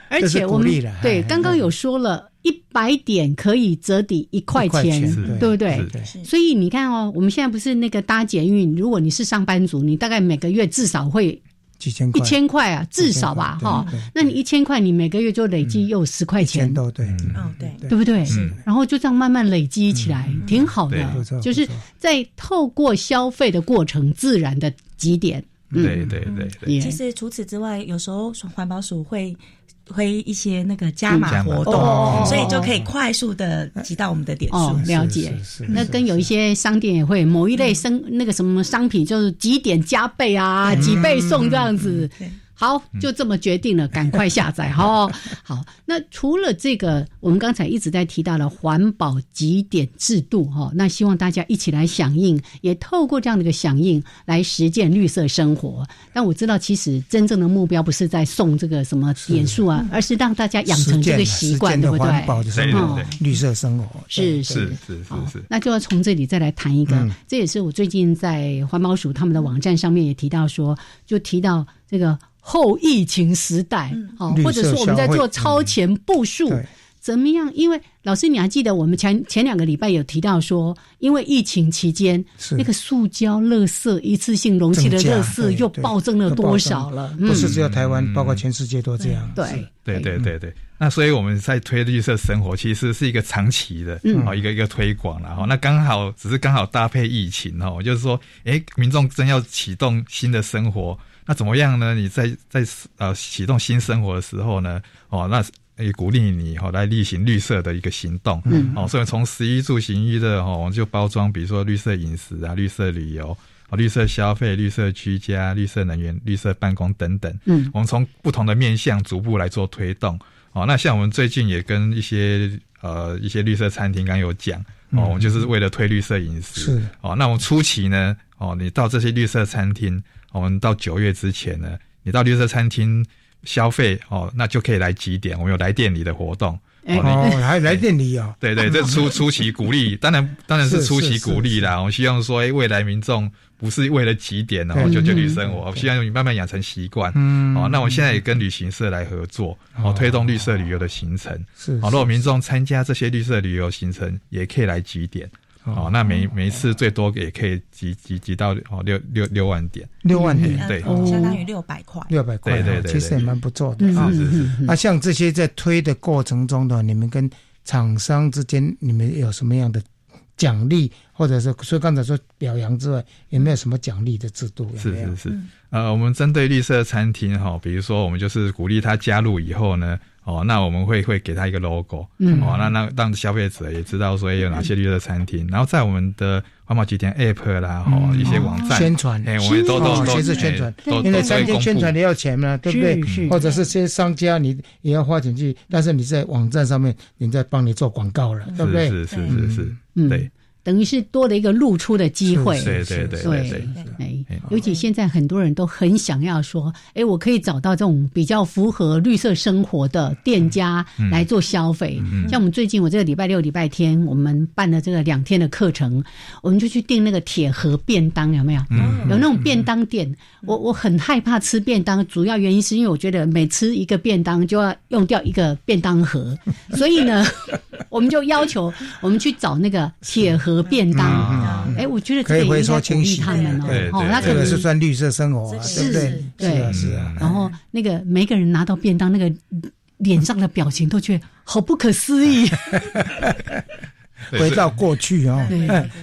而且我们对刚刚有说了一百点可以折抵一块钱，对不对？所以你看哦，我们现在不是那个搭捷运，如果你是上班族，你大概每个月至少会几千块一千块啊，至少吧，哈。那你一千块，你每个月就累积又十块钱，都对，嗯对，对不对？然后就这样慢慢累积起来，挺好的。就是在透过消费的过程，自然的积点。对对对。其实除此之外，有时候环保署会。推一些那个加码活动，所以就可以快速的集到我们的点数。了解，那跟有一些商店也会某一类生那个什么商品，就是几点加倍啊，几倍送这样子。好，就这么决定了，赶快下载哈。(laughs) 好，那除了这个，我们刚才一直在提到的环保极点制度哈，那希望大家一起来响应，也透过这样的一个响应来实践绿色生活。但我知道，其实真正的目标不是在送这个什么点数啊，而是让大家养成这个习惯，对不对？环保的生活，绿色生活是是是是是。那就要从这里再来谈一个，这也是我最近在环保署他们的网站上面也提到说，就提到这个。后疫情时代，好，或者说我们在做超前部署，怎么样？因为老师你还记得我们前前两个礼拜有提到说，因为疫情期间，那个塑胶垃圾一次性容器的垃圾又暴增了多少了？不是只有台湾，包括全世界都这样。对对对对对。那所以我们在推绿色生活，其实是一个长期的哦，一个一个推广了哈。那刚好只是刚好搭配疫情哦，就是说，哎，民众真要启动新的生活。那怎么样呢？你在在呃启动新生活的时候呢？哦，那也鼓励你哦来例行绿色的一个行动。嗯，哦，所以从十一住行一的哦，我们就包装，比如说绿色饮食啊、绿色旅游啊、绿色消费、绿色居家、绿色能源、绿色办公等等。嗯，我们从不同的面向逐步来做推动。哦，那像我们最近也跟一些呃一些绿色餐厅刚有讲哦，我们就是为了推绿色饮食。是哦，那我们初期呢，哦，你到这些绿色餐厅。我们到九月之前呢，你到绿色餐厅消费哦，那就可以来几点？我们有来店里的活动哦，(laughs) 还来店里哦。(laughs) 对对，这初初期鼓励，当然当然是初期鼓励啦。我希望说，哎，未来民众不是为了几点然后就就旅生活，我希望你慢慢养成习惯。嗯，哦，那我现在也跟旅行社来合作，哦，推动绿色旅游的行程。是，好，如果民众参加这些绿色旅游行程，也可以来几点。哦，那每每一次最多也可以集集集到哦六六六万点，六万点，对，相当于六百块，六百块，对对对，其实也蛮不错的啊。那像这些在推的过程中的，你们跟厂商之间，你们有什么样的奖励，或者是除了刚才说表扬之外，有没有什么奖励的制度？是是是，呃，我们针对绿色餐厅哈，比如说我们就是鼓励他加入以后呢。哦，那我们会会给他一个 logo，嗯，哦，那那让消费者也知道说有哪些绿色餐厅，然后在我们的环保集团 app 啦，哦，一些网站宣传，哎，我们都都都是宣传，因为餐厅宣传你要钱嘛，对不对？或者是些商家你也要花钱去，但是你在网站上面，人在帮你做广告了，对不对？是是是是，对。等于是多了一个露出的机会，对对对对，哎，尤其现在很多人都很想要说，哎，我可以找到这种比较符合绿色生活的店家来做消费。像我们最近，我这个礼拜六、礼拜天，我们办了这个两天的课程，我们就去订那个铁盒便当，有没有？有那种便当店，我我很害怕吃便当，主要原因是因为我觉得每吃一个便当就要用掉一个便当盒，所以呢，(laughs) 我们就要求我们去找那个铁盒。便当，哎，我觉得可以回收清洗他们哦，那可能是算绿色生活，对不对？对，是啊。然后那个每个人拿到便当，那个脸上的表情都觉得好不可思议。(laughs) 回到过去哦，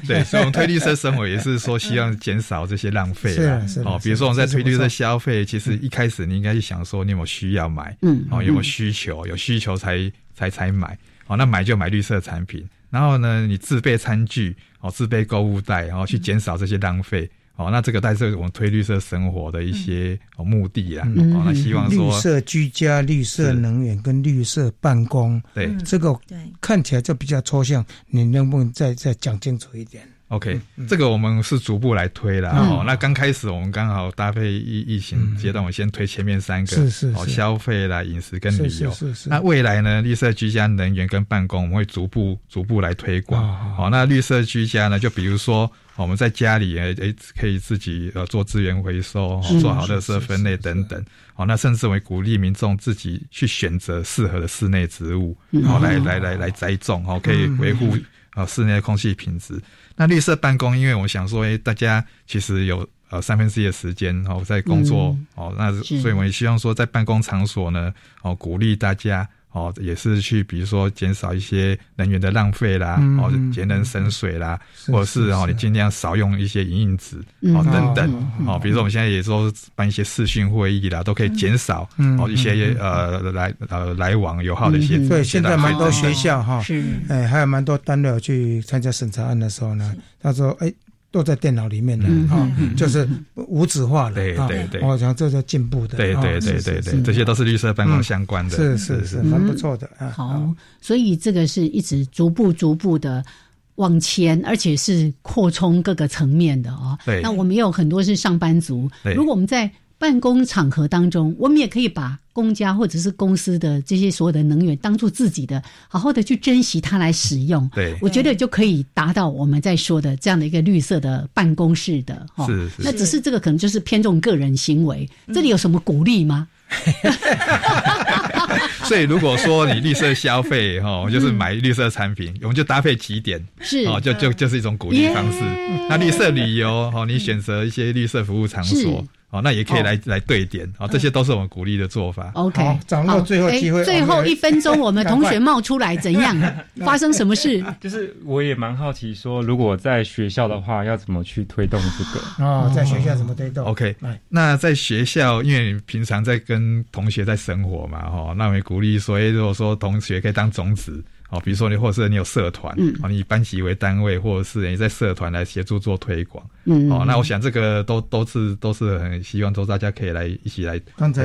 对，所以我们推绿色生活也是说希望减少这些浪费啊。哦，比如说我们在推绿色消费，其实一开始你应该去想说你有没有需要买，嗯，哦，有没有需求，有需求才才才买，哦，那买就买绿色产品。然后呢，你自备餐具哦，自备购物袋，然后去减少这些浪费哦。那这个带是我们推绿色生活的一些目的啦。哦，那希望说绿色居家、绿色能源跟绿色办公，对。这个看起来就比较抽象，你能不能再再讲清楚一点？OK，这个我们是逐步来推了哦。那刚开始我们刚好搭配疫疫情阶段，我先推前面三个，是是哦，消费啦、饮食跟旅游。是是。那未来呢，绿色居家、能源跟办公，我们会逐步逐步来推广。好，那绿色居家呢，就比如说我们在家里诶诶，可以自己呃做资源回收，做好垃圾分类等等。好，那甚至为鼓励民众自己去选择适合的室内植物，然后来来来来栽种，好可以维护啊室内空气品质。那绿色办公，因为我想说，哎，大家其实有呃三分之一的时间哦在工作哦，那所以我也希望说，在办公场所呢，哦鼓励大家哦，也是去比如说减少一些能源的浪费啦，哦节能省水啦，或者是哦你尽量少用一些影印纸哦等等哦，比如说我们现在也说办一些视讯会议啦，都可以减少哦一些呃来呃来往友好的一些。对，现在蛮多学校哈，哎，还有蛮多单位去参加审查案的时候呢，他说哎。都在电脑里面的啊，就是无纸化的，对对对，我想这是进步的，对对对对对，这些都是绿色办公相关的，是是是，蛮不错的啊。好，所以这个是一直逐步逐步的往前，而且是扩充各个层面的哦。对，那我们也有很多是上班族，如果我们在。办公场合当中，我们也可以把公家或者是公司的这些所有的能源当做自己的，好好的去珍惜它来使用。对，我觉得就可以达到我们在说的这样的一个绿色的办公室的哈。是是。那只是这个可能就是偏重个人行为，这里有什么鼓励吗？(laughs) 所以如果说你绿色消费哈，就是买绿色产品，我们就搭配几点是哦，就就就是一种鼓励方式。那绿色旅游哦，你选择一些绿色服务场所。哦，那也可以来来对点，哦，这些都是我们鼓励的做法。OK，掌握最后机会，最后一分钟，我们 (laughs) 同学冒出来，怎样？(laughs) 发生什么事？就是我也蛮好奇，说如果在学校的话，要怎么去推动这个？哦，在学校怎么推动？OK，那在学校，因为你平常在跟同学在生活嘛，哈，那我们鼓励说，如果说同学可以当种子，哦，比如说你或者是你有社团，嗯，哦，你以班级为单位，或者是你在社团来协助做推广。嗯，哦，那我想这个都都是都是很希望说大家可以来一起来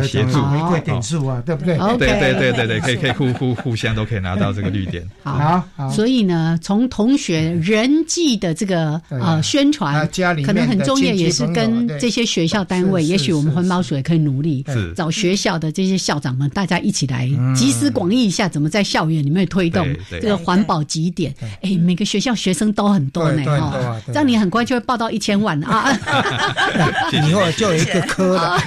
协助。玫瑰点数啊，对不对？对对对对对，可以可以互互互相都可以拿到这个绿点。好，所以呢，从同学人际的这个呃宣传，可能很重要，也是跟这些学校单位，也许我们环保署也可以努力，找学校的这些校长们，大家一起来集思广益一下，怎么在校园里面推动这个环保极点。哎，每个学校学生都很多呢，哈，这样你很快就会报到一千万啊！(laughs) (laughs) 以后就有一个科了。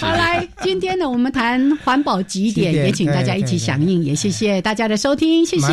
好，来，今天呢，我们谈环保极点，也请大家一起响应，也谢谢大家的收听，谢谢。